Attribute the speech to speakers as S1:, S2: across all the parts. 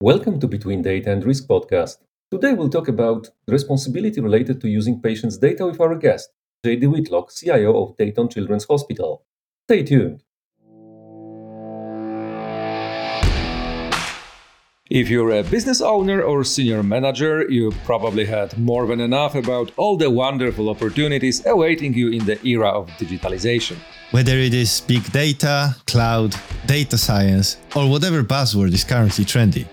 S1: Welcome to Between Data and Risk podcast. Today we'll talk about the responsibility related to using patients' data with our guest, JD Whitlock, CIO of Dayton Children's Hospital. Stay tuned. If you're a business owner or senior manager, you probably had more than enough about all the wonderful opportunities awaiting you in the era of digitalization.
S2: Whether it is big data, cloud, data science, or whatever buzzword is currently trendy.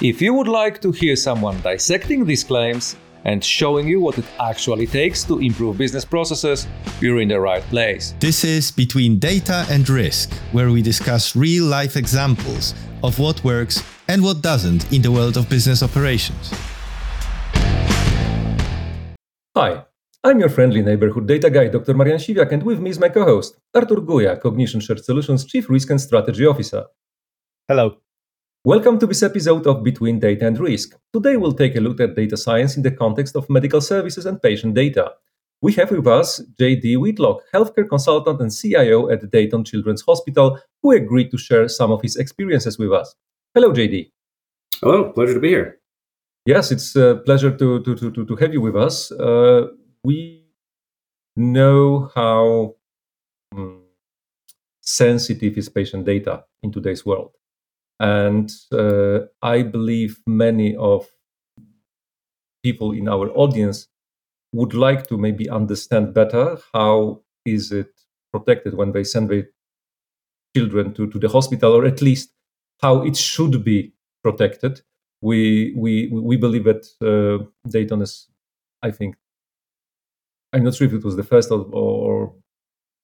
S1: If you would like to hear someone dissecting these claims and showing you what it actually takes to improve business processes, you're in the right place.
S2: This is Between Data and Risk, where we discuss real life examples of what works and what doesn't in the world of business operations.
S1: Hi, I'm your friendly neighborhood data guy, Dr. Marian Siwiak, and with me is my co host, Artur Guja, Cognition Shared Solutions Chief Risk and Strategy Officer.
S3: Hello.
S1: Welcome to this episode of Between Data and Risk. Today we'll take a look at data science in the context of medical services and patient data. We have with us JD Whitlock, healthcare consultant and CIO at Dayton Children's Hospital, who agreed to share some of his experiences with us. Hello, JD.
S4: Hello, pleasure to be here.
S1: Yes, it's a pleasure to, to, to, to have you with us. Uh, we know how um, sensitive is patient data in today's world. And uh, I believe many of people in our audience would like to maybe understand better how is it protected when they send their children to, to the hospital or at least how it should be protected. We we we believe that uh, Dayton is i think i'm not sure if it was the first or, or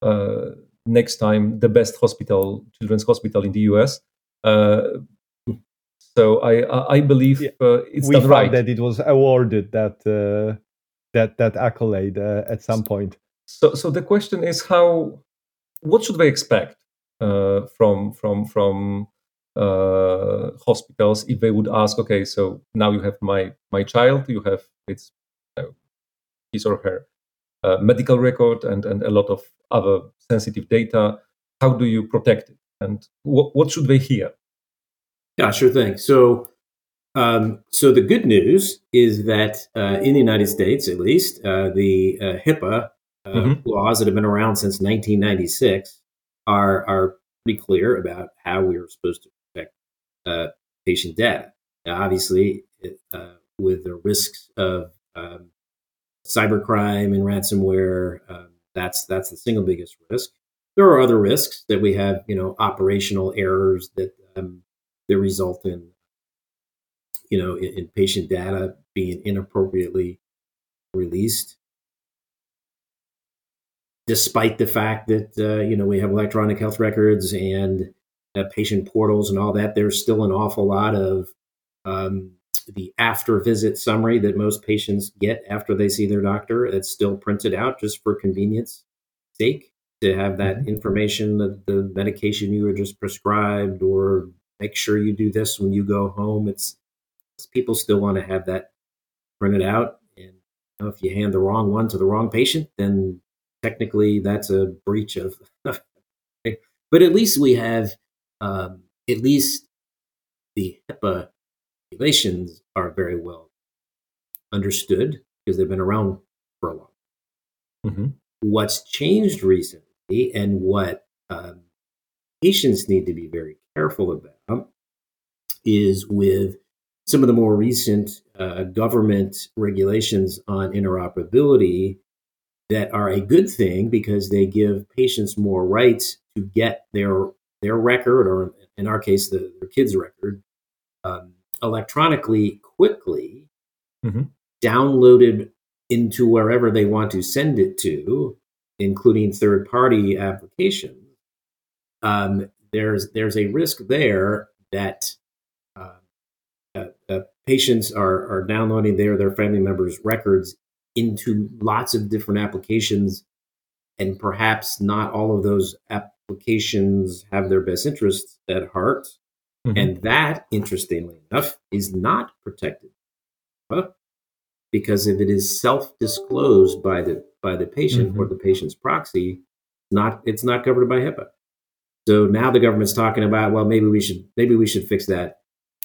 S1: uh, next time the best hospital children's hospital in the us so i i believe uh, it's
S3: we
S1: done right
S3: that it was awarded that uh, that that accolade uh, at some point.
S1: So, so the question is how, what should they expect uh, from from from uh, hospitals if they would ask, okay, so now you have my my child, you have its you know, his or her uh, medical record and and a lot of other sensitive data. How do you protect it, and what what should they hear?
S4: Yeah, sure thing. So, um, so the good news is that uh, in the United States, at least, uh, the uh, HIPAA uh,
S1: Mhm.
S4: laws that have been around since 1996 are are pretty clear about how we are supposed to protect uh, patient data. Now, obviously, it, uh, with the risks of um, cybercrime and ransomware, um, that's that's the single biggest risk. There are other risks that we have, you know, operational errors that um, that result in, you know, in, in patient data being inappropriately released. Despite the fact that uh, you know we have electronic health records and uh, patient portals and all that, there's still an awful lot of um, the after visit summary that most patients get after they see their doctor. It's still printed out just for convenience sake to have that information that the medication you were just prescribed or make sure you do this when you go home. It's people still want to have that printed out. And you know, if you hand the wrong one to the wrong patient, then technically that's a breach of. but at least we have, um, at least the HIPAA regulations are very well understood because they've been around for a long.
S1: Mhm.
S4: What's changed recently, and what um, patients need to be very careful about, is with some of the more recent uh, government regulations on interoperability that are a good thing because they give patients more rights to get their their record, or in our case, the, their kid's record, um, electronically quickly,
S1: Mhm.
S4: downloaded into wherever they want to send it to, including third party applications. Um, there's there's a risk there that uh, uh, uh, patients are are downloading their their family members' records into lots of different applications, and perhaps not all of those applications have their best interests at heart.
S1: Mhm.
S4: And that, interestingly enough, is not protected. Huh? Because if it is self-disclosed by the by the patient or the patient's proxy, not it's not covered by HIPAA. So now the government's talking about, well, maybe we should maybe we should fix that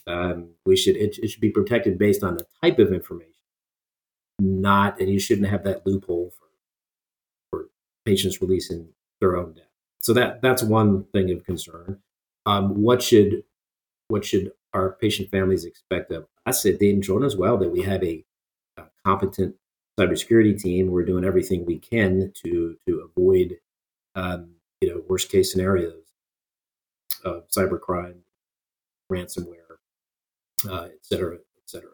S4: Um, we should it, it should be protected based on the type of information, not and you shouldn't have that loophole for for patients releasing their own data. So that that's one thing of concern. Um, what should what should our patient families expect of us Dayton Children as well? That we have a, a competent cybersecurity team. We're doing everything we can to to avoid um, you know worst case scenarios of cybercrime, ransomware, uh, et cetera, et cetera.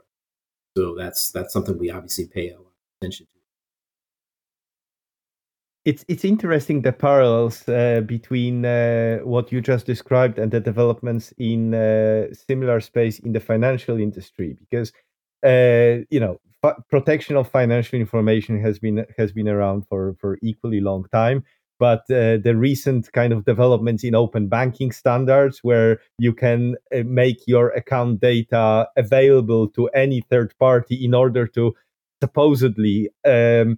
S4: So that's that's something we obviously pay a lot of attention to.
S3: It's it's interesting the parallels uh, between uh, what you just described and the developments in uh, similar space in the financial industry because uh, you know protection of financial information has been has been around for for equally long time but uh, the recent kind of developments in open banking standards where you can uh, make your account data available to any third party in order to supposedly um,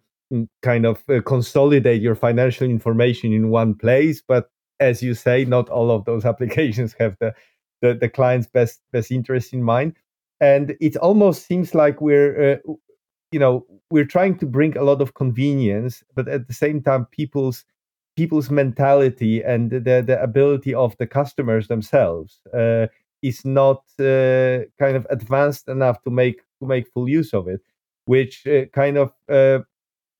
S3: kind of uh, consolidate your financial information in one place but as you say not all of those applications have the the, the client's best best interest in mind and it almost seems like we're uh, you know we're trying to bring a lot of convenience but at the same time people's people's mentality and the, the ability of the customers themselves uh, is not uh, kind of advanced enough to make to make full use of it, which uh, kind of uh,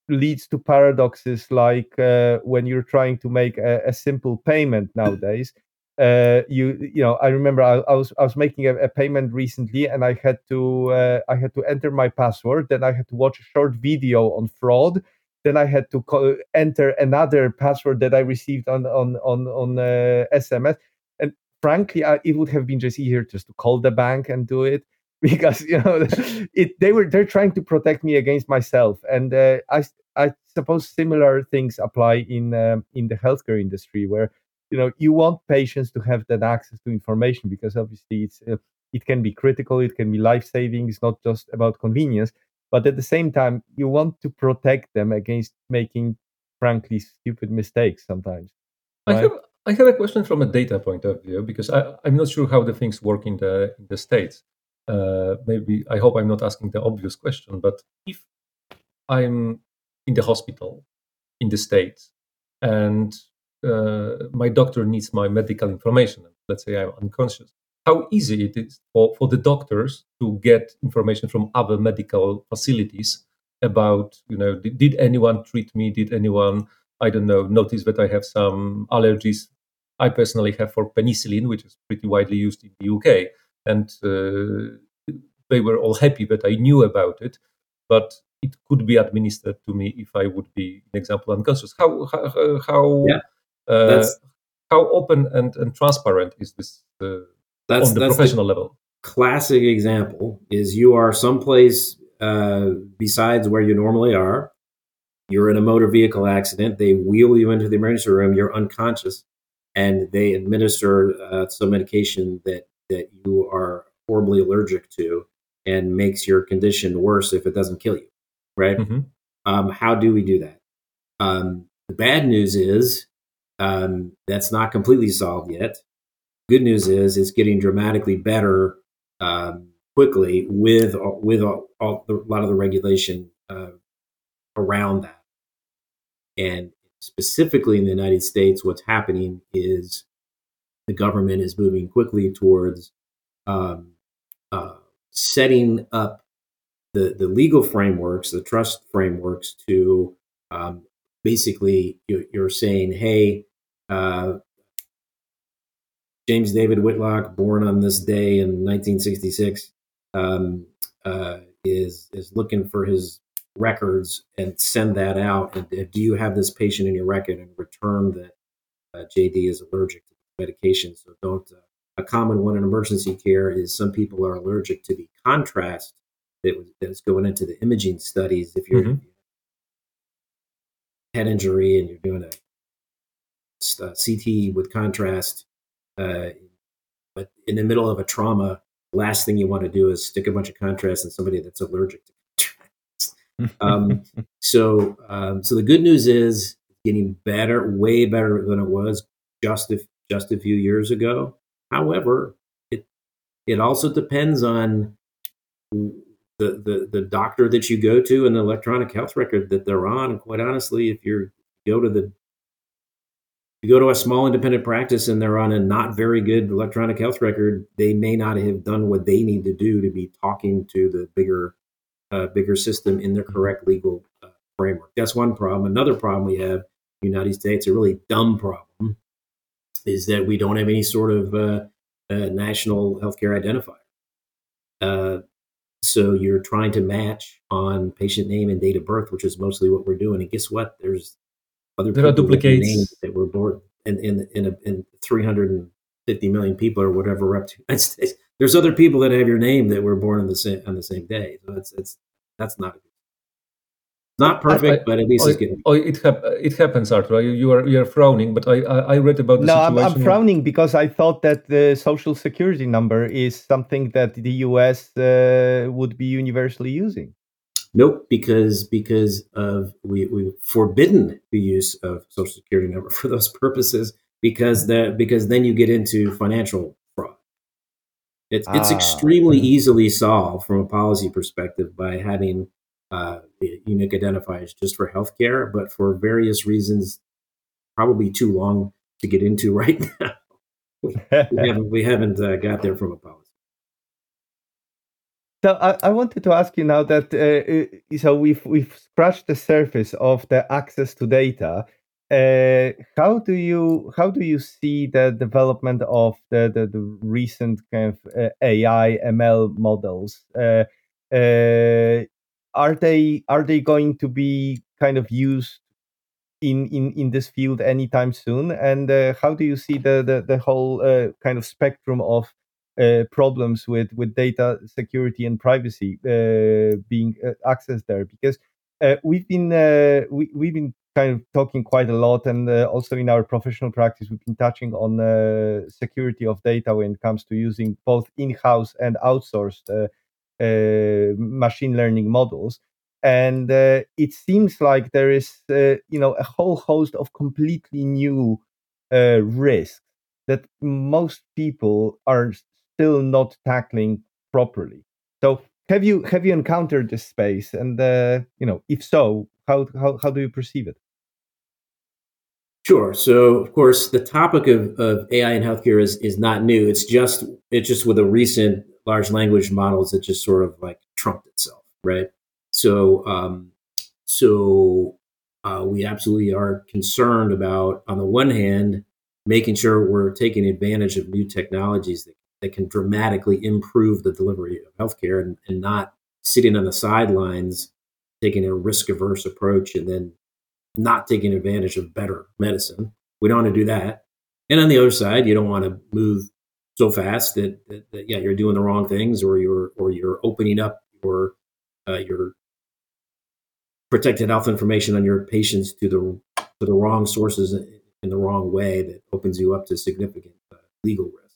S3: leads to paradoxes like uh, when you're trying to make a, a simple payment nowadays. Uh, you you know I remember I, I, was I was making a, a, payment recently and I had to I had to enter my password then I had to watch a short video on fraud then I had to enter another password that I received on on on on uh, SMS. And frankly, I, it would have been just easier just to call the bank and do it because you know it they were they're trying to protect me against myself. And uh, I I suppose similar things apply in um, in the healthcare industry where you know you want patients to have that access to information because obviously it's uh, it can be critical, it can be life saving. It's not just about convenience but at the same time you want to protect them against making frankly stupid mistakes sometimes
S1: right? I, have, I have a question from a data point of view because I, i'm not sure how the things work in the in the states uh, maybe i hope i'm not asking the obvious question but if i'm in the hospital in the states and uh, my doctor needs my medical information let's say i'm unconscious how easy it is for, for the doctors to get information from other medical facilities about, you know, did, did anyone treat me? Did anyone, I don't know, notice that I have some allergies? I personally have for penicillin, which is pretty widely used in the UK. And uh, they were all happy that I knew about it, but it could be administered to me if I would be, an example, unconscious. How how how, yeah, uh, how open and, and transparent is this uh, that's on the that's professional the level.
S4: Classic example is you are someplace uh, besides where you normally are. You're in a motor vehicle accident. They wheel you into the emergency room. You're unconscious, and they administer uh, some medication that that you are horribly allergic to, and makes your condition worse if it doesn't kill you. Right? Mm-hmm. Um, how do we do that? Um, the bad news is um, that's not completely solved yet. Good news is it's getting dramatically better um, quickly with with all, all a lot of the regulation uh, around that. And specifically in the United States, what's happening is the government is moving quickly towards um, uh, setting up the, the legal frameworks, the trust frameworks to um, basically you're, saying, hey, uh, James David Whitlock, born on this day in 1966, um, uh, is is looking for his records and send that out. And uh, do you have this patient in your record and return that uh, JD is allergic to medication? So don't. Uh, a common one in emergency care is some people are allergic to the contrast that was, that's going into the imaging studies. If you're mm-hmm. head injury and you're doing a, a CT with contrast, uh, but in the middle of a trauma, last thing you want to do is stick a bunch of contrast in somebody that's allergic to contrast. um, so, um, so the good news is getting better, way better than it was just a, just a few years ago. However, it it also depends on the, the the doctor that you go to and the electronic health record that they're on. And quite honestly, if you go to the you go to a small independent practice and they're on a not very good electronic health record, they may not have done what they need to do to be talking to the bigger uh, bigger system in their correct legal uh, framework. That's one problem. Another problem we have in the United States, a really dumb problem, is that we don't have any sort of uh, uh national healthcare identifier. Uh, so you're trying to match on patient name and date of birth, which is mostly what we're doing. And guess what? There's
S1: other there are duplicates
S4: that were born in in in, a, in 350 million people or whatever we're up to United States. There's other people that have your name that were born on the same on the same day. So it's it's that's not not perfect, I, but at least
S1: oh,
S4: it's getting.
S1: Oh, it hap- it happens, Artur. You, you are you are frowning, but I I, I read about the
S3: no,
S1: situation.
S3: I'm, I'm frowning because I thought that the social security number is something that the U.S. Uh, would be universally using.
S4: Nope, because because of we we forbidden the use of social security number for those purposes because that because then you get into financial fraud. It's ah. it's extremely easily solved from a policy perspective by having uh, unique identifiers just for healthcare, but for various reasons, probably too long to get into right now. we, haven't, we haven't uh, got there from a policy.
S3: So I, I wanted to ask you now that uh, uh, so we've we've scratched the surface of the access to data. Uh, how do you how do you see the development of the the, the recent kind of uh, AI ML models? Uh, uh, are they are they going to be kind of used in in in this field anytime soon? And how do you see the the, the whole kind of spectrum of uh, problems with with data security and privacy uh, being uh, accessed there? Because uh, we've been we, we've been kind of talking quite a lot, and also in our professional practice, we've been touching on security of data when it comes to using both in-house and outsourced machine learning models and uh, it seems like there is uh, you know a whole host of completely new uh, risks that most people are still not tackling properly so have you have you encountered this space and uh, you know if so how, how how do you perceive it
S4: Sure. So, of course, the topic of, of AI in healthcare is, is not new. It's just it's just with a recent large language models that just sort of like trumped itself, right? So, um, so uh, we absolutely are concerned about, on the one hand, making sure we're taking advantage of new technologies that, that can dramatically improve the delivery of healthcare and, and not sitting on the sidelines, taking a risk averse approach and then not taking advantage of better medicine. We don't want to do that. And on the other side, you don't want to move so fast that, that, that, yeah you're doing the wrong things or you're or you're opening up your uh, your protected health information on your patients to the to the wrong sources in the wrong way that opens you up to significant uh, legal risk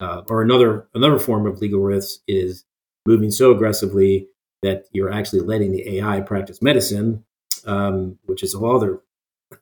S4: uh, or another another form of legal risk is moving so aggressively that you're actually letting the AI practice medicine, um, which is a whole other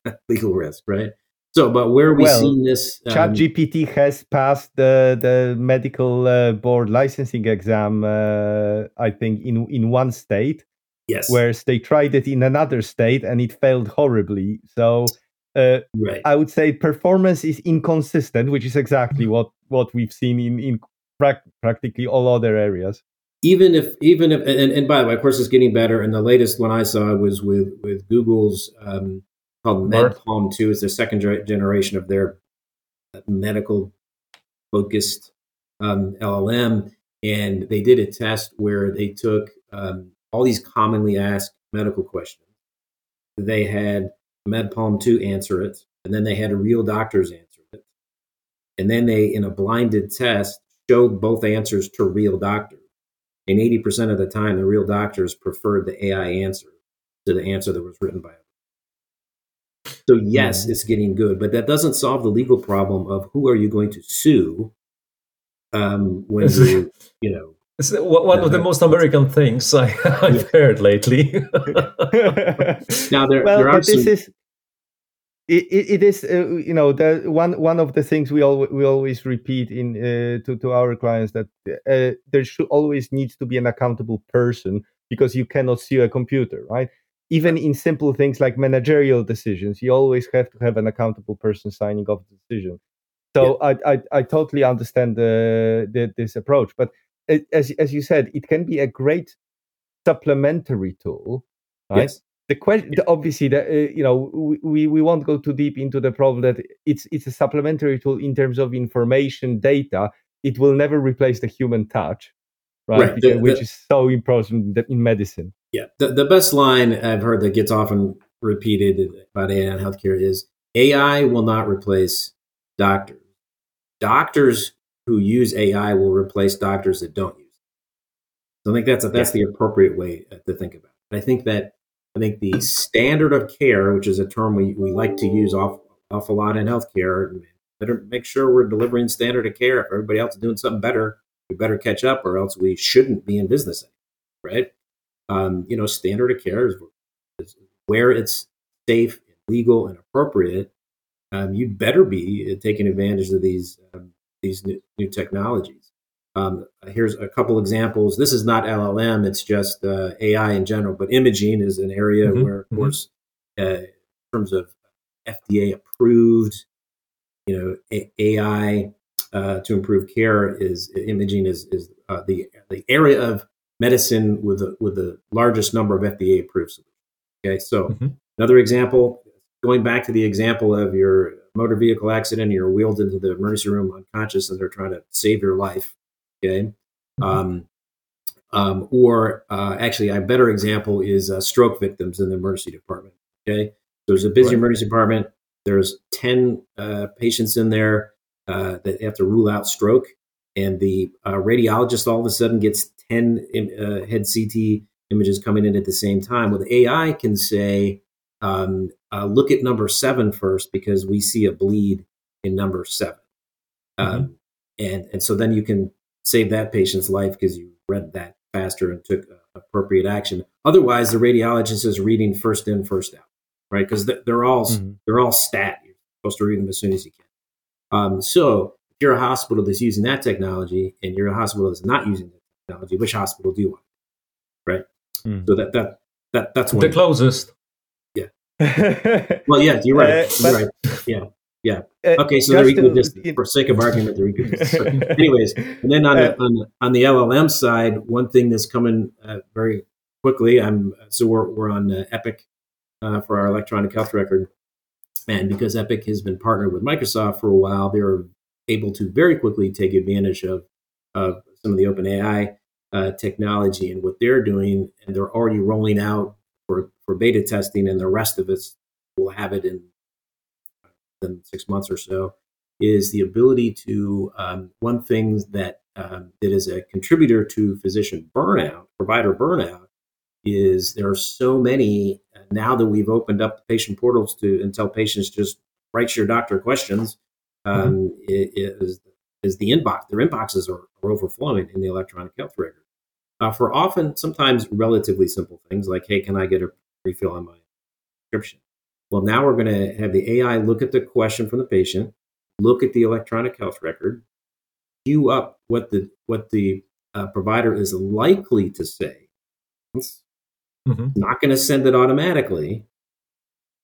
S4: legal risk, right? So, but where we well, seeing this?
S3: Um, ChatGPT has passed the the medical uh, board licensing exam. Uh, I think in in one state.
S4: Yes.
S3: Whereas they tried it in another state and it failed horribly. So. Uh, right. I would say performance is inconsistent, which is exactly mm-hmm. what, what we've seen in, in pra- practically all other areas
S4: even if even if and, and, by the way of course it's getting better and the latest one i saw was with with google's um, called MedPalm 2. It's the second generation of their medical focused um, LLM. And they did a test where they took um, all these commonly asked medical questions. They had MedPalm 2 answer it, and then they had a real doctors answer. And then they, in a blinded test, showed both answers to real doctors. And 80% of the time, the real doctors preferred the AI answer to the answer that was written by a so yes, mm-hmm. it's getting good, but that doesn't solve the legal problem of who are you going to sue um, when you, you know.
S1: It's one of the most American things I, have heard lately.
S4: now there, well, there are some, is...
S3: it, it is uh, you know the one one of the things we all we always repeat in uh, to to our clients that uh, there should always needs to be an accountable person because you cannot see a computer right? Even in simple things like managerial decisions you always have to have an accountable person signing off the decision. So yeah. I, I, I totally understand the, the, this approach but as as you said it can be a great supplementary tool right? Yes the question obviously that uh, you know we we won't go too deep into the problem that it's it's a supplementary tool in terms of information data. It will never replace the human touch right, right. The, which is so important in medicine.
S4: Yeah. The, the best line i've heard that gets often repeated about ai in healthcare is ai will not replace doctors. Doctors who use ai will replace doctors that don't use it. So i think that's a, that's yeah. the appropriate way to think about it. I think that I think the standard of care, which is a term we, we like to use off, awful lot in healthcare, better make sure we're delivering standard of care. If everybody else is doing something better, we better catch up, or else we shouldn't be in business, right? Um, you know, standard of care is, is where it's safe, legal, and appropriate. Um, you'd better be taking advantage of these um, these new, new technologies. Um, here's a couple examples. This is not LLM; it's just uh, AI in general. But imaging is an area mm-hmm. where, of mm-hmm. course, uh, in terms of FDA approved, you know, A- AI uh, to improve care is imaging is is uh, the the area of medicine with the, with the largest number of FDA approved solutions. Okay, so mm-hmm. another example, going back to the example of your motor vehicle accident, you're wheeled into the emergency room unconscious, and they're trying to save your life Okay. Mm-hmm. Um, um, or uh, actually, a better example is uh, stroke victims in the emergency department. Okay. There's a busy right. emergency department. There's 10 uh, patients in there uh, that have to rule out stroke. And the uh, radiologist all of a sudden gets 10 uh, head CT images coming in at the same time. With AI, can say, um, look at number seven first because we see a bleed in number 7 mm-hmm. um, and and so then you can save that patient's life because you read that faster and took uh, appropriate action. Otherwise, the radiologist is reading first in, first out, right? Because they're all mm-hmm. they're all stat. You're supposed to read them as soon as you can. Um, so if you're a hospital that's using that technology and you're a hospital that's not using that technology, which hospital do you want? Right. Mm-hmm. So that that that that's one.
S1: the closest.
S4: Yeah. well, yeah, you're right. Uh, you're right. Yeah. Yeah. Uh, okay, so they're equal distance. For sake of argument, they're equal distance. anyways, and then on, uh, the, on, the, on the LLM side, one thing that's coming uh, very quickly, I'm so we're, we're on uh, Epic uh, for our electronic health record. And because Epic has been partnered with Microsoft for a while, they're able to very quickly take advantage of, of some of the OpenAI uh, technology and what they're doing. And they're already rolling out for, for beta testing, and the rest of us will have it in than six months or so, is the ability to um, one thing that um, that is a contributor to physician burnout, provider burnout, is there are so many uh, now that we've opened up the patient portals to and tell patients just write your doctor questions. Um, mm-hmm. is, is the inbox their inboxes are, are overflowing in the electronic health record uh, for often sometimes relatively simple things like hey can i get a refill on my prescription well, now we're going to have the AI look at the question from the patient, look at the electronic health record, queue up what the what the uh, provider is likely to say. It's mm-hmm. not going to send it automatically,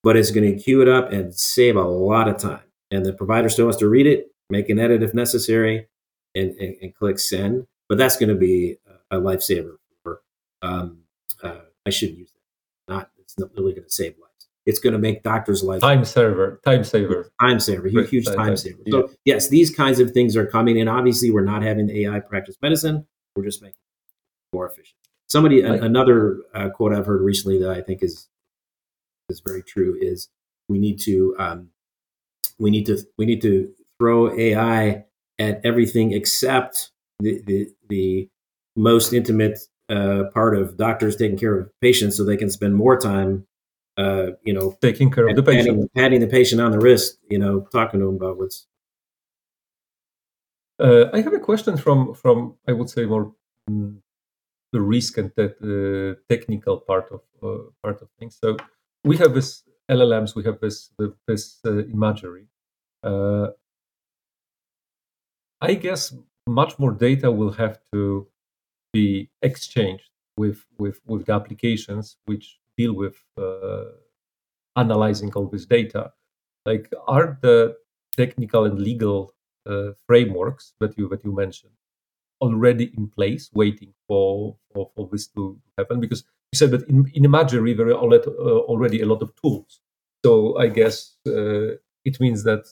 S4: but it's going to queue it up and save a lot of time. And the provider still has to read it, make an edit if necessary, and, and, and click send. But that's going to be a lifesaver. For, um, uh, I shouldn't use that. Not it's not really going to save life it's going to make doctors' life
S1: time saver, time saver,
S4: time saver, huge, huge time, time saver. So yes, these kinds of things are coming, and obviously we're not having AI practice medicine. We're just making it more efficient. Somebody, a, another uh, quote I've heard recently that I think is is very true is we need to um, we need to we need to throw AI at everything except the the, the most intimate uh, part of doctors taking care of patients, so they can spend more time uh, you know,
S1: taking care of the patient,
S4: patting, patting, the patient on the wrist, you know, talking to him about what's.
S1: Uh, I have a question from from I would say more mm, the risk and the uh, technical part of uh, part of things. So we have this LLMs, we have this this uh, imagery. Uh, I guess much more data will have to be exchanged with with with the applications which deal with uh, analyzing all this data. Like, are the technical and legal uh, frameworks that you that you mentioned already in place, waiting for for, for this to happen? Because you said that in, in Imagery there are already a lot of tools. So I guess uh, it means that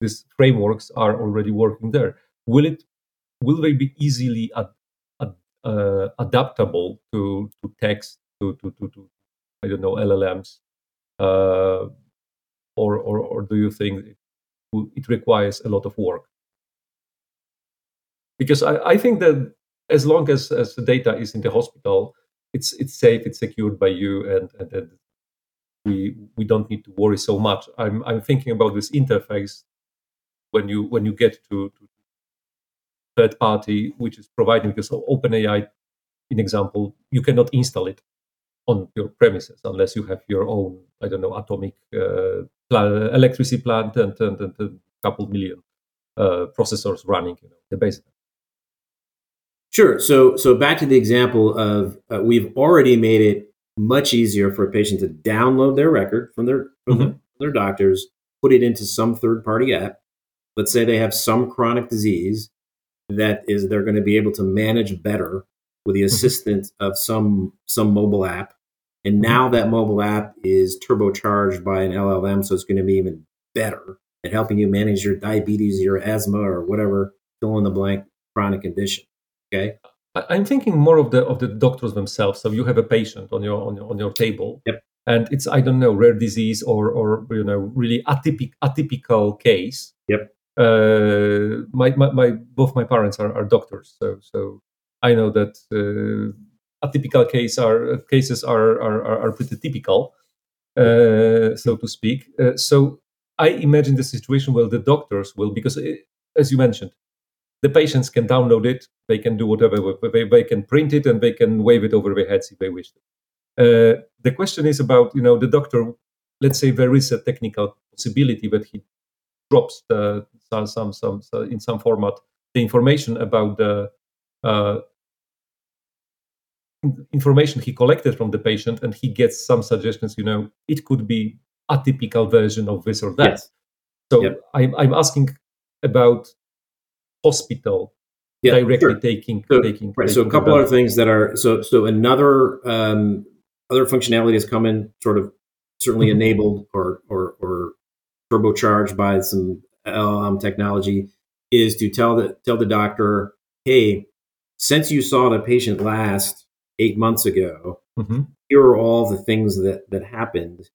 S1: these frameworks are already working there. Will it? Will they be easily ad, ad, uh, adaptable to, to text to, to, to, to I don't know LLMs, uh, or, or or do you think it, requires a lot of work? Because I, I think that as long as, as the data is in the hospital, it's it's safe, it's secured by you, and, and, and we we don't need to worry so much. I'm I'm thinking about this interface when you when you get to, to third party which is providing because OpenAI, in example, you cannot install it on your premises unless you have your own I don't know atomic uh, plant, electricity plant and, and, and a couple million uh, processors running you know the basement.
S4: Sure. So, so back to the example of uh, we've already made it much easier for a patient to download their record from their from mm-hmm. their doctors, put it into some third party app. Let's say they have some chronic disease that is they're going to be able to manage better with the mm-hmm. assistance of some some mobile app. And mm-hmm. now that mobile app is turbocharged by an LLM, so it's going to be even better at helping you manage your diabetes, your asthma, or whatever fill in the blank chronic condition. Okay.
S1: I'm thinking more of the of the doctors themselves. So you have a patient on your on your, on your table,
S4: yep.
S1: and it's I don't know rare disease or or you know really atypical atypical case.
S4: Yep.
S1: Uh, my, my, my both my parents are, are doctors, so so I know that uh, atypical case are cases are are, are pretty typical, uh, so to speak. Uh, so I imagine the situation where the doctors will because it, as you mentioned the patients can download it, they can do whatever, they, they can print it and they can wave it over their heads if they wish. Uh, the question is about, you know, the doctor, let's say there is a technical possibility that he drops the, some, some, some, in some format the information about the uh, information he collected from the patient and he gets some suggestions, you know, it could be a typical version of this or that. Yes. So yep. I'm, I'm asking about hospital yeah, directly sure. taking
S4: so,
S1: taking
S4: right.
S1: Taking
S4: so a couple other things that are so so another um, other functionality has come in sort of certainly mm-hmm. enabled or or or turbocharged by some LLM technology is to tell the tell the doctor, hey, since you saw the patient last eight months ago, mm-hmm. here are all the things that that happened.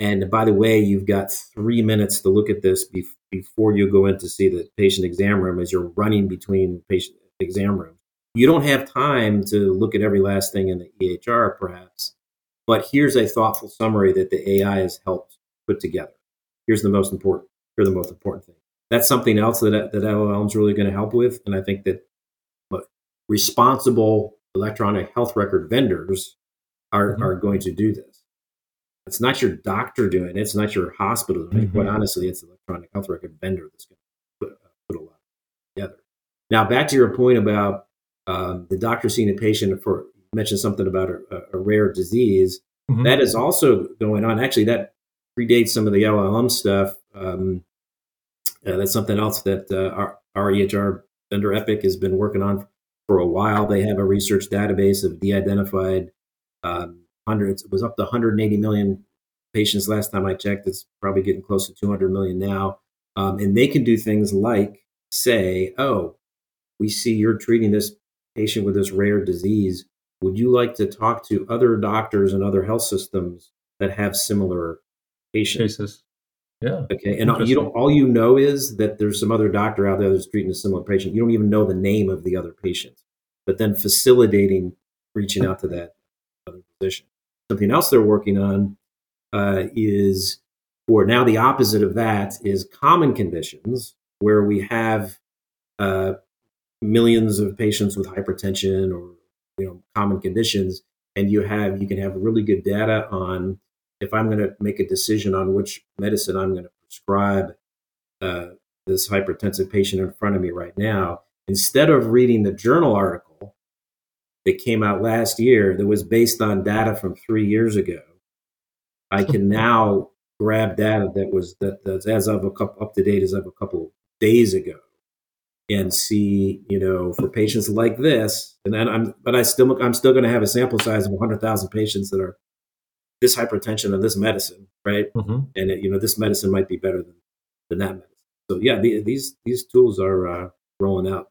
S4: And by the way, you've got three minutes to look at this be- before you go in to see the patient exam room as you're running between patient exam rooms. You don't have time to look at every last thing in the EHR, perhaps, but here's a thoughtful summary that the AI has helped put together. Here's the most important. Here's the most important thing. That's something else that that LLM is really going to help with, and I think that responsible electronic health record vendors are, mm-hmm. are going to do this. It's not your doctor doing it. It's not your hospital doing it. Mm-hmm. Quite honestly, it's the electronic health record vendor that's going to put, uh, put a lot together. Now, back to your point about um, the doctor seeing a patient for mentioned something about a, a rare disease. Mm-hmm. That is also going on. Actually, that predates some of the LLM stuff. Um, uh, that's something else that uh, our, our EHR vendor Epic has been working on for a while. They have a research database of de-identified um, hundreds. It was up to 180 million patients last time I checked. It's probably getting close to 200 million now. Um, and they can do things like say, "Oh, we see you're treating this patient with this rare disease. Would you like to talk to other doctors and other health systems that have similar patients?"
S1: Cases. Yeah.
S4: Okay. And you don't. All you know is that there's some other doctor out there that's treating a similar patient. You don't even know the name of the other patient. But then facilitating reaching out to that other physician. Something else they're working on uh, is for now the opposite of that is common conditions where we have uh, millions of patients with hypertension or you know common conditions, and you have you can have really good data on if I'm going to make a decision on which medicine I'm going to prescribe uh, this hypertensive patient in front of me right now, instead of reading the journal article that came out last year that was based on data from three years ago, I can now grab data that was that that's as of a couple up to date as of a couple days ago and see, you know, for patients like this, and then I'm, but I still, I'm still going to have a sample size of 100,000 patients that are this hypertension and this medicine, right? Mm-hmm. And it, you know, this medicine might be better than, than that medicine. So yeah, the, these these tools are uh, rolling out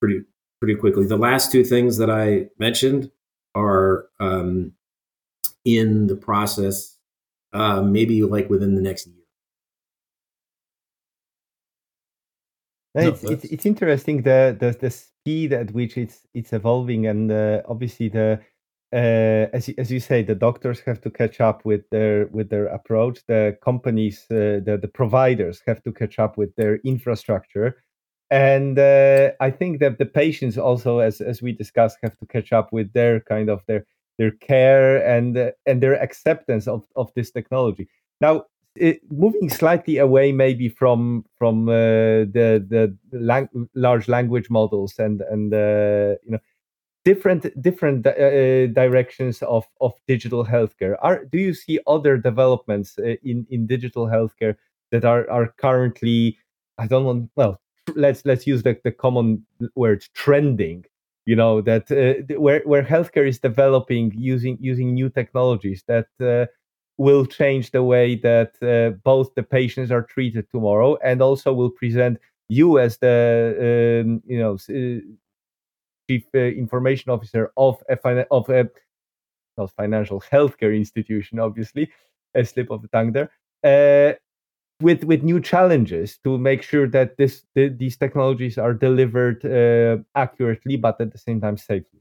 S4: pretty pretty quickly. The last two things that I mentioned are um, in the process, uh, maybe like within the next year.
S3: No, it's, it's, it's interesting the, the the speed at which it's it's evolving, and uh, obviously the uh, as you, as you say, the doctors have to catch up with their with their approach. The companies, uh, the the providers have to catch up with their infrastructure, and uh, I think that the patients also, as as we discussed, have to catch up with their kind of their their care and uh, and their acceptance of of this technology. Now, it, moving slightly away maybe from from uh, the the lang- large language models and and uh, you know different different uh, uh, directions of of digital healthcare are do you see other developments in in digital healthcare that are are currently i don't want well let's let's use the, the common word trending you know that uh, where where healthcare is developing using using new technologies that uh, will change the way that uh, both the patients are treated tomorrow and also will present you as the um, you know uh, chief uh, information officer of a of a not financial healthcare institution obviously a slip of the tongue there uh, with with new challenges to make sure that this the, these technologies are delivered uh, accurately but at the same time safely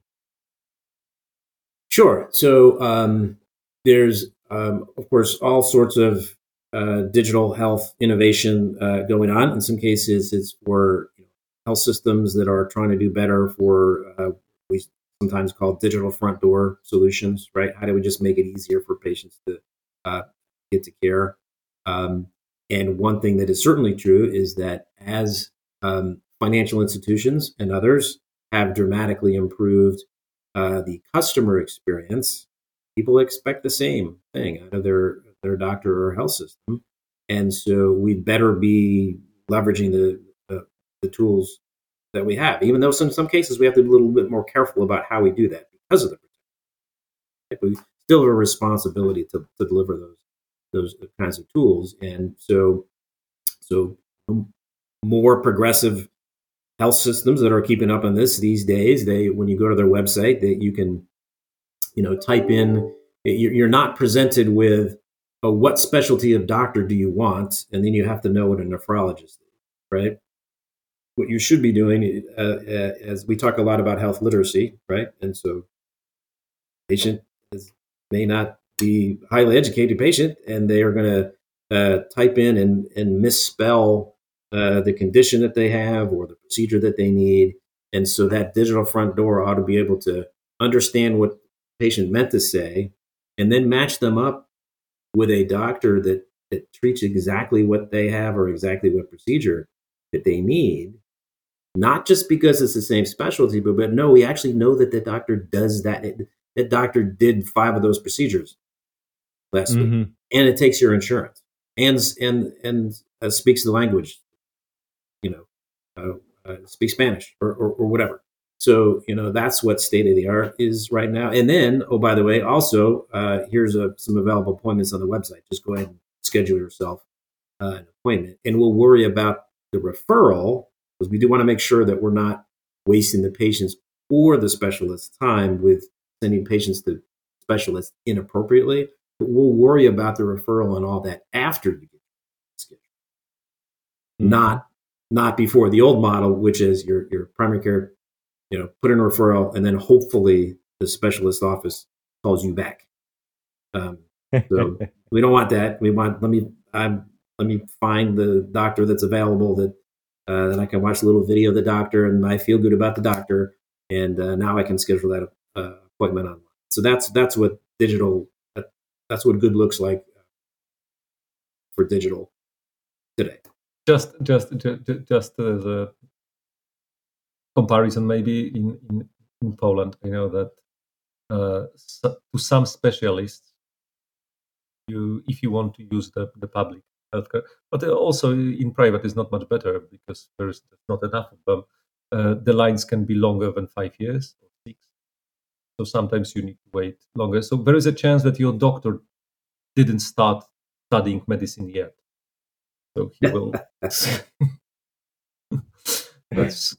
S4: sure so um, there's um, of course, all sorts of uh, digital health innovation uh, going on. In some cases, it's for you know, health systems that are trying to do better for uh, we sometimes call digital front door solutions. Right? How do we just make it easier for patients to uh, get to care? Um, and one thing that is certainly true is that as um, financial institutions and others have dramatically improved uh, the customer experience people expect the same thing out of their their doctor or health system, and so we'd better be leveraging the, the, the tools that we have. Even though in some cases we have to be a little bit more careful about how we do that because of the protection. We still have a responsibility to, to deliver those those kinds of tools, and so so more progressive health systems that are keeping up on this these days. They when you go to their website, that you can you know, type in, you're not presented with oh, what specialty of doctor do you want? And then you have to know what a nephrologist is, right? What you should be doing, uh, uh, as we talk a lot about health literacy, right? And so, patient is, may not be highly educated patient, and they are going to uh, type in and, and misspell uh, the condition that they have or the procedure that they need. And so that digital front door ought to be able to understand what patient meant to say, and then match them up with a doctor that, that treats exactly what they have or exactly what procedure that they need. Not just because it's the same specialty, but, but no, we actually know that the doctor does that. It, that doctor did five of those procedures last mm-hmm. week, and it takes your insurance and and and uh, speaks the language, you know, uh, uh, speaks Spanish or, or, or whatever. So, you know, that's what state of the art is right now. And then, oh, by the way, also, uh, here's a, some available appointments on the website. Just go ahead and schedule yourself uh, an appointment. And we'll worry about the referral because we do want to make sure that we're not wasting the patient's or the specialist's time with sending patients to specialists inappropriately. We'll worry about the referral and all that after you get scheduled, mm-hmm. not not before the old model, which is your your primary care you know, put in a referral, and then hopefully the specialist office calls you back. Um, so we don't want that. We want let me I'm, let me find the doctor that's available that uh, that I can watch a little video of the doctor and I feel good about the doctor, and uh, now I can schedule that uh, appointment online. So that's that's what digital that's what good looks like for digital today.
S1: Just just just, just as a comparison, maybe in, in, in Poland, I know that uh, to some specialists, you if you want to use the, the public healthcare, but also in private is not much better because there's not enough of them. Uh, the lines can be longer than five years so sometimes you need to wait longer. So there is a chance that your doctor didn't start studying medicine yet, so he will. that's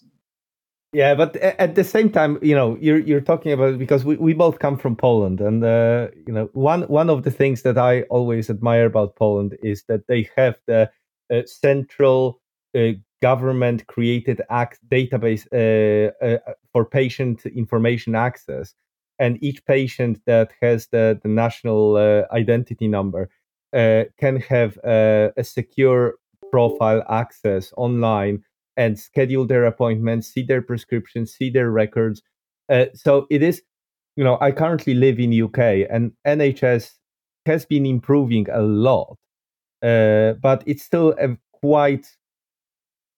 S3: yeah but at the same time you know you're you're talking about because we, we both come from poland and uh, you know one one of the things that i always admire about poland is that they have the uh, central uh, government created act database uh, uh, for patient information access and each patient that has the, the national uh, identity number can have a secure profile access online and schedule their appointments, see their prescriptions, see their records. Uh, so it is, you know, I currently live in UK and NHS has been improving a lot, uh, but it's still a quite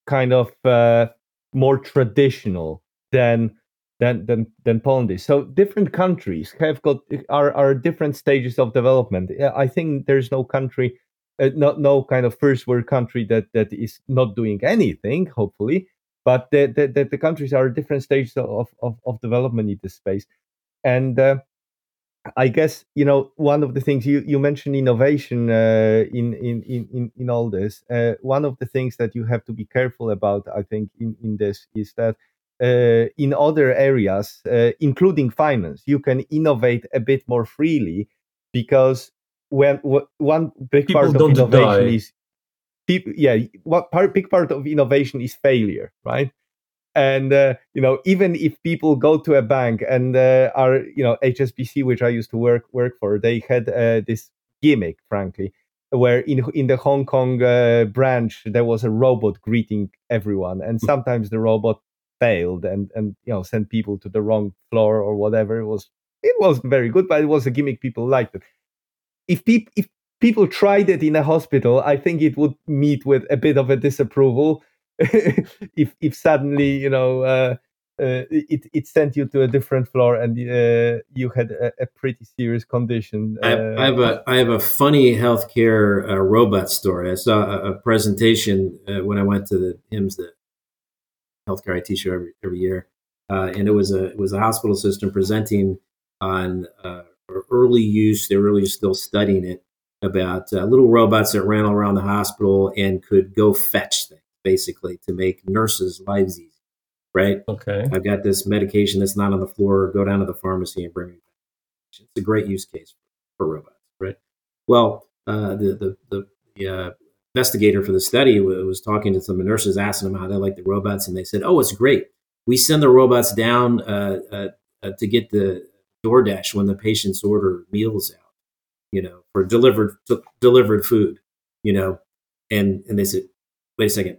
S3: kind of uh, more traditional than than than than Poland is. So different countries have got are are different stages of development. I think there's no country uh, not no kind of first world country that that is not doing anything hopefully but the the, the countries are different stages of, of, of development in this space and uh, I guess you know one of the things you, you mentioned innovation uh, in, in in in all this. Uh, one of the things that you have to be careful about, I think, in, in this is that in other areas, uh, including finance, you can innovate a bit more freely because when one big
S1: people
S3: part
S1: of
S3: innovation
S1: die.
S3: is people yeah what part big part of innovation is failure right and uh, you know even if people go to a bank and uh, are you know hsbc which i used to work work for they had uh, this gimmick frankly where in in the hong kong uh, branch there was a robot greeting everyone and hmm. sometimes the robot failed and and you know sent people to the wrong floor or whatever it was it wasn't very good but it was a gimmick people liked it if people if people tried it in a hospital, I think it would meet with a bit of a disapproval. if if suddenly you know uh, uh, it it sent you to a different floor and uh, you had a, a, pretty serious condition.
S4: I, I, have a I have a funny healthcare uh, robot story. I saw a, a presentation uh, when I went to the HIMSS, the healthcare IT show every, every year, uh, and it was a it was a hospital system presenting on early use. They were really still studying it about uh, little robots that ran around the hospital and could go fetch things, basically, to make nurses' lives easy. Right?
S1: Okay.
S4: I've got this medication that's not on the floor. Go down to the pharmacy and bring it. It's a great use case for, for robots, right? Well, uh, the the the, the uh, investigator for the study was talking to some nurses, asking them how they like the robots, and they said, "Oh, it's great. We send the robots down uh, uh, uh to get the DoorDash when the patients order meals out, you know, for delivered delivered food, you know, and and they said, wait a second,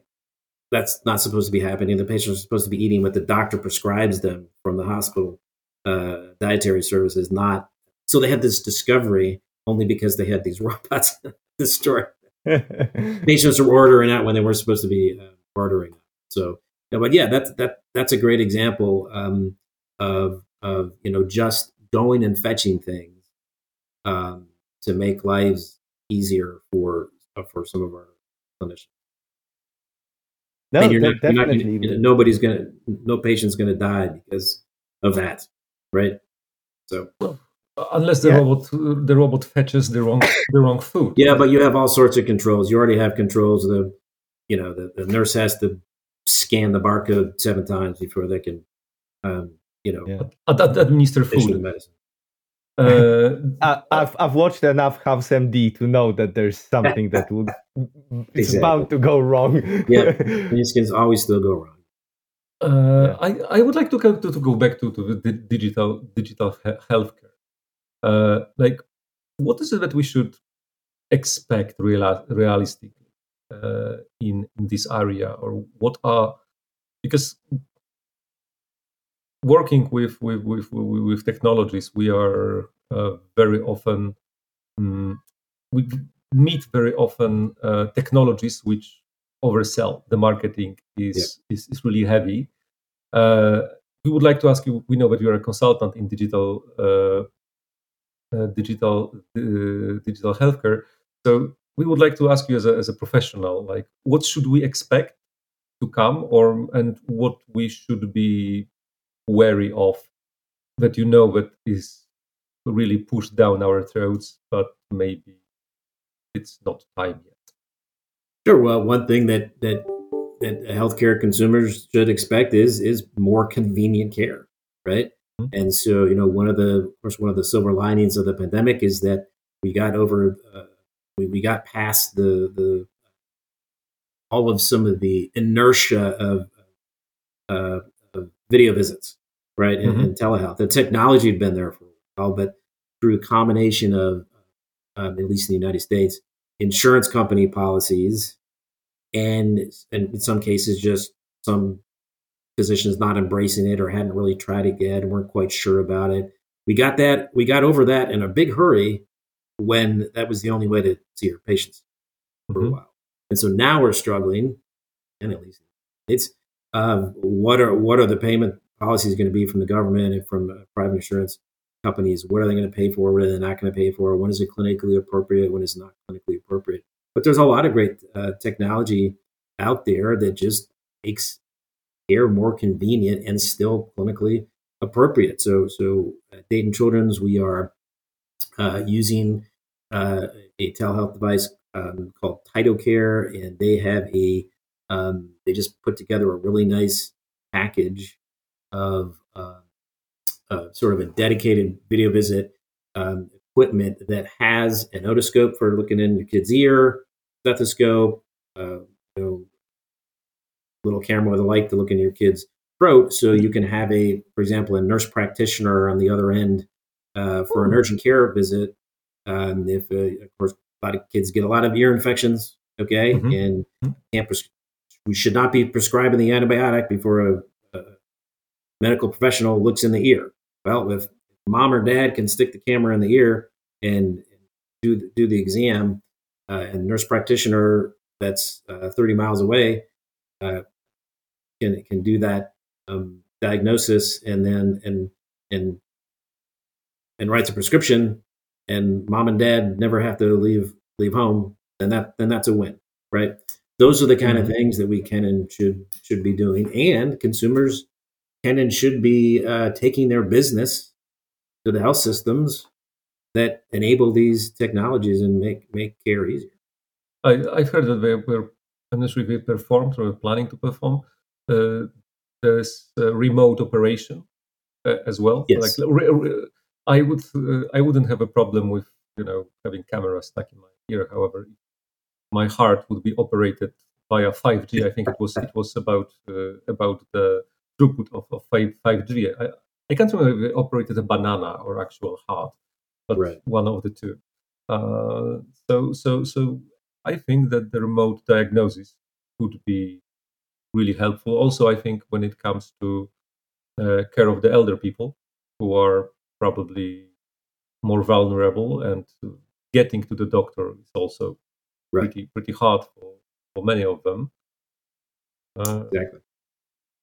S4: that's not supposed to be happening. The patients are supposed to be eating what the doctor prescribes them from the hospital uh, dietary services, not. So they had this discovery only because they had these robots the store. patients are ordering out when they weren't supposed to be uh, ordering. So, but yeah, that's that that's a great example um, of of you know just going and fetching things um, to make lives easier for uh, for some of our clinicians.
S3: No, and you're not, you're not
S4: gonna, you know, nobody's gonna, no patient's gonna die because of that, right? So,
S1: well, unless the yeah. robot the robot fetches the wrong the wrong food.
S4: Yeah, but you have all sorts of controls. You already have controls. The you know the, the nurse has to scan the barcode seven times before they can um, you know, yeah.
S1: administer food.
S4: Medicine.
S3: Uh, I, have I've watched enough House MD to know that there's something that would it's exactly. bound to go wrong.
S4: yeah, these can always still go wrong.
S1: Uh, yeah. I, I would like to go to, to go back to, to the digital digital healthcare. Uh, like, what is it that we should expect real, realistically uh, in in this area, or what are because working with with with, with technologies, we are uh, very often um, we meet very often uh, technologies which oversell. The marketing is yeah. is, is, really heavy. Uh, we would like to ask you. We know that you are a consultant in digital uh digital uh, digital healthcare. So we would like to ask you as a, as a professional, like what should we expect to come, or and what we should be wary of that you know that is really pushed down our throats, but maybe it's not time yet.
S4: Sure. Well, one thing that that that healthcare consumers should expect is is more convenient care, right? Mm-hmm. And so, you know, one of the, of course, one of the silver linings of the pandemic is that we got over, uh, we, we got past the the all of some of the inertia of, uh, of video visits, right, mm-hmm. and, and, telehealth. The technology had been there for a while, but through a combination of, um, at least in the United States, insurance company policies, and, and in some cases, just some physicians not embracing it or hadn't really tried it yet and weren't quite sure about it. We got that, we got over that in a big hurry when that was the only way to see your patients for mm-hmm. a while. And so now we're struggling, and at least it's uh, what are what are the payment policies going to be from the government and from uh, private insurance companies? What are they going to pay for? What are they not going to pay for? When is it clinically appropriate? When is it not clinically appropriate? But there's a lot of great uh, technology out there that just makes care more convenient and still clinically appropriate. So, so at Dayton Children's, we are uh, using uh, a telehealth device um, called TytoCare, and they have a um, they just put together a really nice package of uh, uh, sort of a dedicated video visit um, equipment that has an otoscope for looking in your kid's ear, stethoscope, uh, you know, little camera with a light to look in your kid's throat, so you can have a, for example, a nurse practitioner on the other end uh, for an urgent care visit. Um, if, uh, of course, a lot of kids get a lot of ear infections, okay, mm-hmm. and mm-hmm. can't pres- we should not be prescribing the antibiotic before a, a, medical professional looks in the ear. Well, if mom or dad can stick the camera in the ear and do do the exam, uh, and nurse practitioner that's uh, 30 miles away uh, can it can do that um, diagnosis and then and and and writes a prescription and mom and dad never have to leave leave home, then that then that's a win, right? Those are the kind mm-hmm. of things that we can and should should be doing, and consumers can and should be uh, taking their business to the health systems that enable these technologies and make make care easier.
S1: I, I've heard that they were initially they performed or we're planning to perform. Uh, there's remote operation uh, as well.
S4: Yes.
S1: Like, re, re, I would uh, I wouldn't have a problem with you know having cameras stuck in my ear. However, my heart would be operated via 5G. I think it was it was about uh, about the throughput of, of 5, 5G. I, I can't remember if it operated a banana or actual heart, but right. one of the two. Uh, so so so I think that the remote diagnosis could be really helpful. Also, I think when it comes to uh, care of the elder people who are probably more vulnerable and getting to the doctor is also right. pretty pretty hard for, for many of them.
S4: Uh, exactly.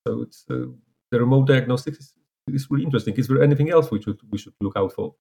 S1: So it's uh, the remote diagnostics is, is really interesting. Is there anything else we should we should look out for?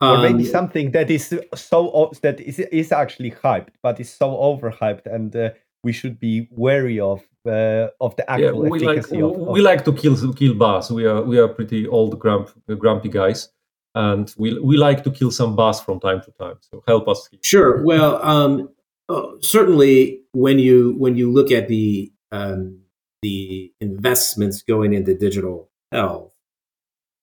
S3: or maybe um, something that is so that is is actually hyped, but is so overhyped, and uh, we should be wary of uh, of the actual yeah, we efficacy
S1: like,
S3: of, of,
S1: We like to kill kill buzz. We are we are pretty old grump, grumpy guys, and we we like to kill some buzz from time to time. So help us.
S4: Sure. Well, um, uh, certainly when you when you look at the um, the investments going into digital health,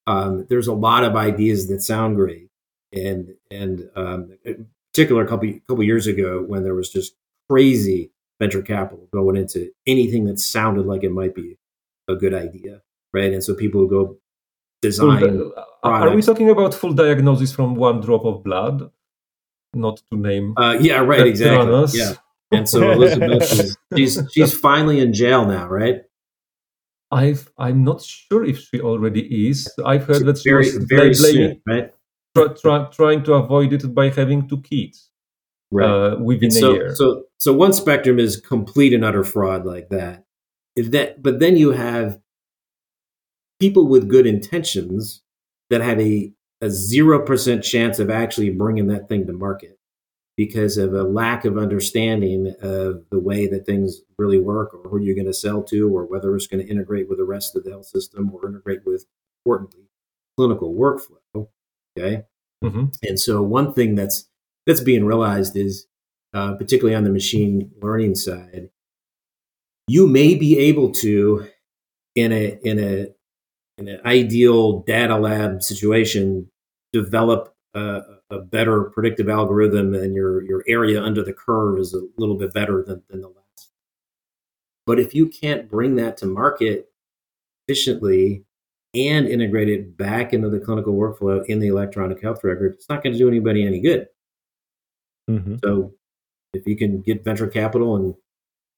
S4: um, there's a lot of ideas that sound great, and and um, in particular a couple couple years ago when there was just crazy venture capital going into anything that sounded like it might be a good idea, right? And so people would go design. Di-
S1: are we talking about full diagnosis from one drop of blood? Not to name.
S4: Uh, yeah, right. Exactly. Yeah. And so Elizabeth, is, she's she's finally in jail now, right?
S1: I've I'm not sure if she already is. I've heard that she
S4: very
S1: was
S4: very blaming, soon, right?
S1: try, try, trying to avoid it by having two kids
S4: right.
S1: uh, within
S4: so,
S1: a year.
S4: So, so one spectrum is complete and utter fraud like that. If that, but then you have people with good intentions that have a a zero percent chance of actually bringing that thing to market because of a lack of understanding of the way that things really work or who you're going to sell to or whether it's going to integrate with the rest of the health system or integrate with importantly clinical workflow okay mm-hmm. and so one thing that's that's being realized is uh, particularly on the machine learning side you may be able to in a in a in an ideal data lab situation develop a, a, better predictive algorithm and your, your area under the curve is a little bit better than, than the last. But if you can't bring that to market efficiently and integrate it back into the clinical workflow in the electronic health record, it's not going to do anybody any good. Mm-hmm. So if you can get venture capital and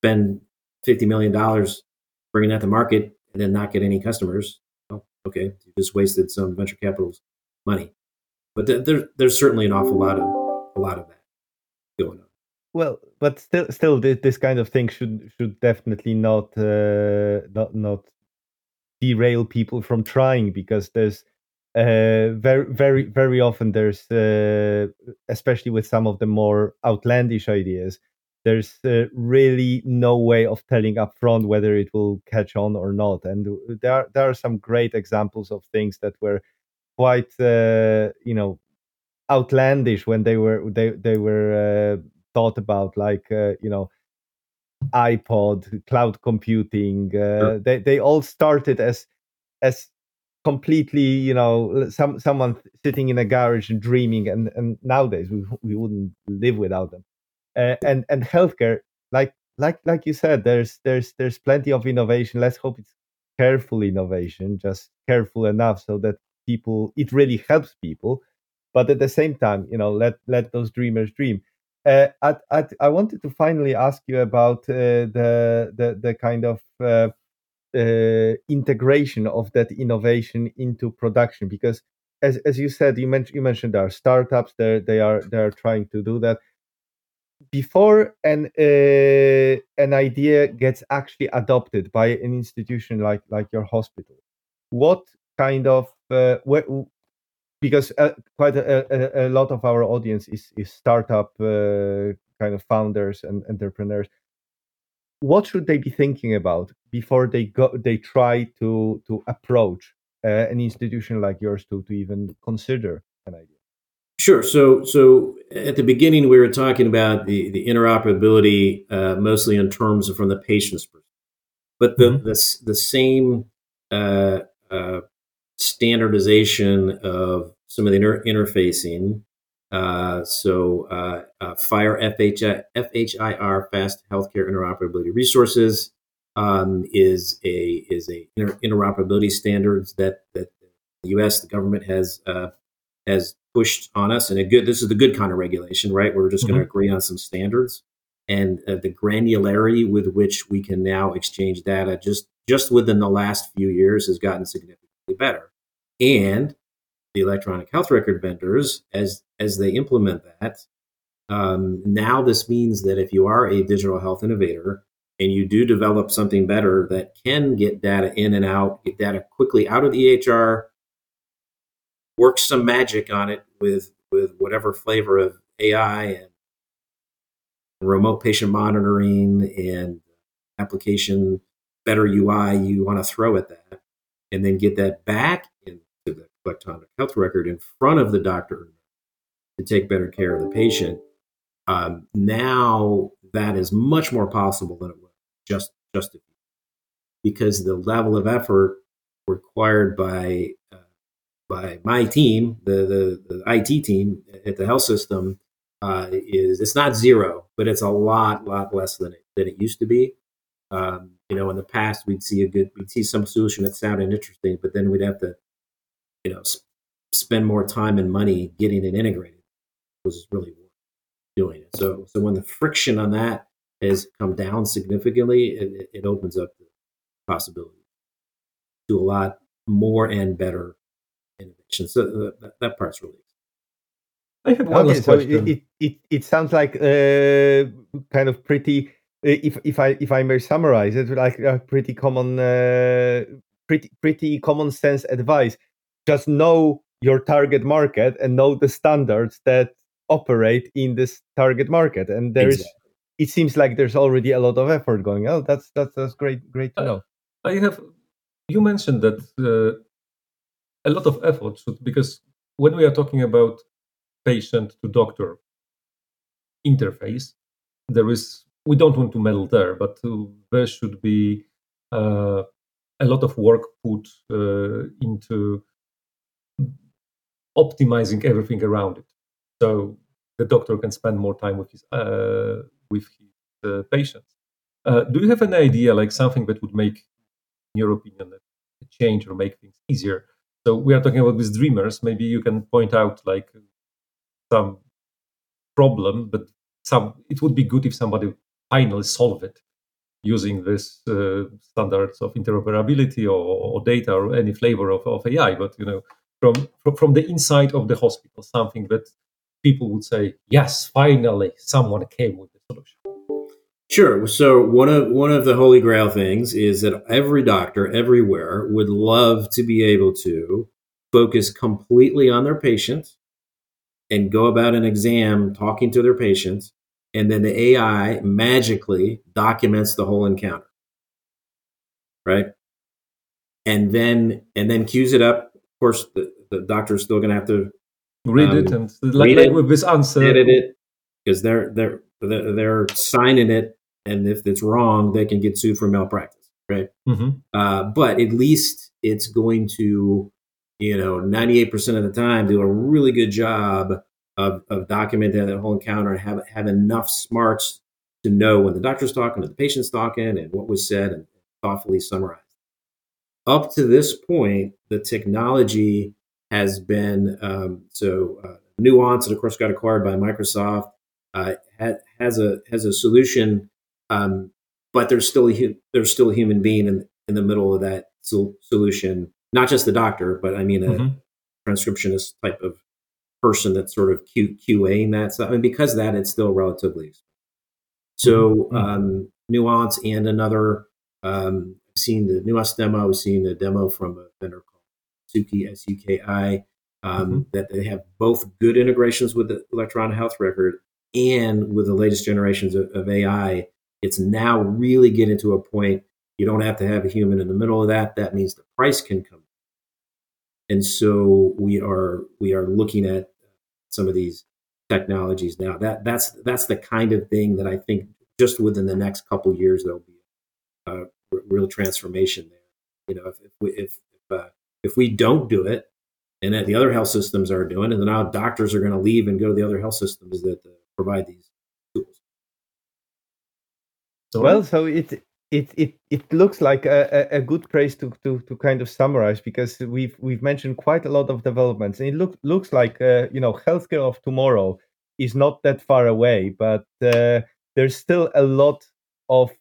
S4: spend $50 million bringing that to market and then not get any customers, well, okay, you just wasted some venture capital's money but th- there, there's certainly an awful lot of a lot of that going on.
S3: Well, but still, still, this, kind of thing should should definitely not uh, not not derail people from trying because there's uh, very very very often there's uh, especially with some of the more outlandish ideas there's uh, really no way of telling upfront whether it will catch on or not and there are, there are some great examples of things that were quite uh, you know outlandish when they were they they were uh, thought about like uh, you know iPod, cloud computing. Uh, sure. They they all started as as completely you know some someone sitting in a garage and dreaming, and and nowadays we we wouldn't live without them. Uh, and and healthcare, like like like you said, there's there's there's plenty of innovation. Let's hope it's careful innovation, just careful enough so that people it really helps people but at the same time you know let let those dreamers dream uh, at, at, I wanted to finally ask you about uh, the, the the kind of uh, integration of that innovation into production. Because as as you said you mentioned you mentioned there are startups they they are they are trying to do that. Before an uh, an idea gets actually adopted by an institution like like your hospital what kind of uh, where, because uh, quite a, a, a, lot of our audience is is startup uh, kind of founders and entrepreneurs what should they be thinking about before they go they try to to approach uh, an institution like yours to to even consider an idea
S4: Sure. So, so at the beginning, we were talking about the the interoperability, uh, mostly in terms of from the patient's perspective, but the mm-hmm. the, the same uh, uh, standardization of some of the inter- interfacing. Uh, so, uh, uh, FHIR FHI, FHIR Fast Healthcare Interoperability Resources um, is a is a inter- interoperability standards that that the U.S. the government has uh, has pushed on us, and a good this is the good kind of regulation, right? We're just mm-hmm. going to agree on some standards, and uh, the granularity with which we can now exchange data just just within the last few years has gotten significantly better. And the electronic health record vendors, as as they implement that, um, now this means that if you are a digital health innovator and you do develop something better that can get data in and out, get data quickly out of the EHR, work some magic on it with with whatever flavor of AI and remote patient monitoring and application better UI you want to throw at that and then get that back the electronic health record in front of the doctor to take better care of the patient. Um, now that is much more possible than it was just just because the level of effort required by uh, by my team, the, the, the IT team at the health system, uh, is it's not zero, but it's a lot lot less than it than it used to be. Um, you know, in the past, we'd see a good, we'd see some solution that sounded interesting, but then we'd have to, you know, sp- spend more time and money getting it integrated. Was really doing it. So, so when the friction on that has come down significantly, it, it opens up the possibility to a lot more and better innovation. So uh, that, that part's really
S1: I have one
S3: Okay, so
S1: question.
S3: it it, it, it sounds like uh, kind of pretty. uh, If if I if I may summarize it, like a pretty common, uh, pretty pretty common sense advice. Just know your target market and know the standards that operate in this target market. And there is,
S4: Exactly.
S3: it seems like there's already a lot of effort going. Oh, that's that's that's great great to know.
S1: I have. You mentioned that uh, a lot of effort should because when we are talking about patient to doctor interface, there is we don't want to meddle there, but uh, there should be uh, a lot of work put uh, into optimizing everything around it, so the doctor can spend more time with his uh, with his uh, patients. Uh, do you have an idea, like something that would make, in your opinion, a change or make things easier? So we are talking about these dreamers. Maybe you can point out like some problem, but some it would be good if somebody finally solve it using this uh, standards of interoperability or, or data or any flavor of, of AI. But you know, from, from the inside of the hospital, something that people would say, yes, finally someone came with the solution.
S4: Sure. So one of one of the holy grail things is that every doctor everywhere would love to be able to focus completely on their patient and go about an exam talking to their patients and then the AI magically documents the whole encounter. Right? And then and then cues it up. Of course the, the doctor's still going to have to
S1: Read
S4: Um,
S1: it and like,
S4: read
S1: like
S4: it,
S1: with this answer.
S4: edit it because they're they're they're signing it and if it's wrong they can get sued for malpractice right
S1: Mhm.
S4: uh, but at least it's going to you know 98% of the time do a really good job of, of documenting that whole encounter and have have enough smarts to know when the doctor's talking and the patient's talking and what was said and thoughtfully summarized up to this point the technology has been um, so uh, nuance and of course got acquired by microsoft uh, ha- has a has a solution um, but there's still a hu- there's still a human being in, in the middle of that sol- solution not just the doctor but i mean a
S1: Mhm.
S4: transcriptionist type of person that's sort of Q, qaing that stuff and because of that it's still relatively expensive. so
S1: Mhm.
S4: um, nuance and another um, seen the nuance demo i've seen a demo from a vendor called suki s-u-k-i um, that they have both good integrations with the electronic health record and with the latest generations of, of ai it's now really getting to a point you don't have to have a human in the middle of that that means the price can come and so we are we are looking at some of these technologies now. That that's that's the kind of thing that i think just within the next couple of years there'll be a real transformation there. You know if if we, if if, uh, if we don't do it and that the other health systems are doing and then now doctors are going to leave and go to the other health systems that uh, provide these tools.
S1: So
S3: Well, so it it it it looks like a, a, a good place to, to to kind of summarize because we've we've mentioned quite a lot of developments. And it look, looks like uh, you know healthcare of tomorrow is not that far away, but uh, there's still a lot of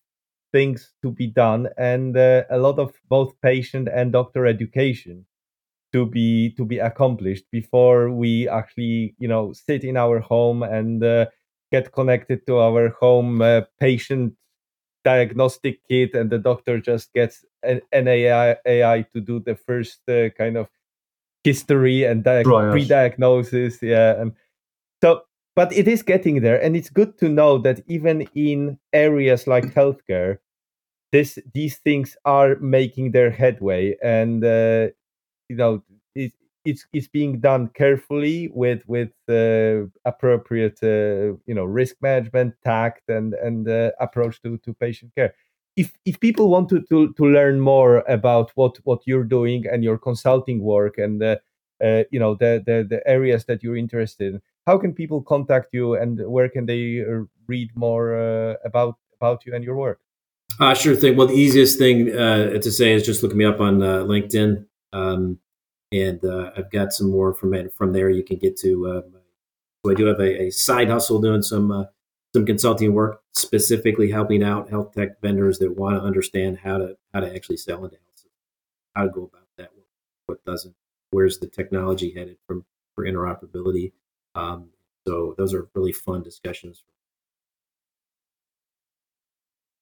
S3: things to be done and uh, a lot of both patient and doctor education to be to be accomplished before we actually you know sit in our home and uh, get connected to our home uh, patient diagnostic kit and the doctor just gets an, an AI, AI to do the first uh, kind of history and dia- pre-diagnosis yeah and but it is getting there and it's good to know that even in areas like healthcare this these things are making their headway and uh, you know it, it's it's being done carefully with with uh, appropriate uh, you know risk management tact and and uh, approach to to patient care. If if people want to, to to learn more about what what you're doing and your consulting work and uh, uh, you know the, the the areas that you're interested in how can people contact you and where can they uh, read more uh, about about you and your work
S4: Uh, sure thing. Well, the easiest thing uh, to say is just look me up on uh, LinkedIn, um, and uh, I've got some more from from there. You can get to. Uh, I do have a, a side hustle doing some some consulting work, specifically helping out health tech vendors that want to understand how to how to actually sell into health, how to go about that, what doesn't, where's the technology headed from for interoperability. Um, so those are really fun discussions.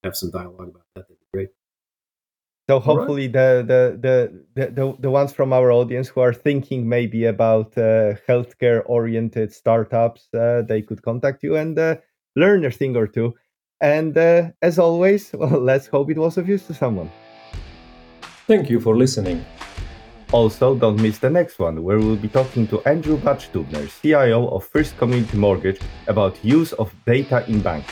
S4: Have some dialogue about that. That'd be great.
S3: So hopefully the, the, the the the ones from our audience who are thinking maybe about uh, healthcare oriented startups, uh, they could contact you and uh, learn a thing or two. And uh, as always, well, let's hope it was of use to someone.
S1: Thank you for listening.
S3: Also, don't miss the next one, where we'll be talking to Andrew Batchtubner, CIO of First Community Mortgage, about use of data in banks.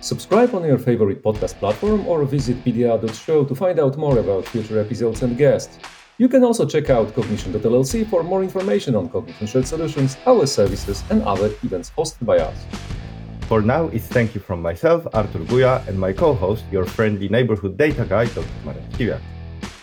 S1: Subscribe on your favorite podcast platform or visit pda.show to find out more about future episodes and guests. You can also check out Cognition.llc for more information on Cognition Shared Solutions, our services, and other events hosted by us.
S3: For now, it's thank you from myself, Artur Guja, and my co host, your friendly neighborhood data guy, Dr. Marek Kiwiak.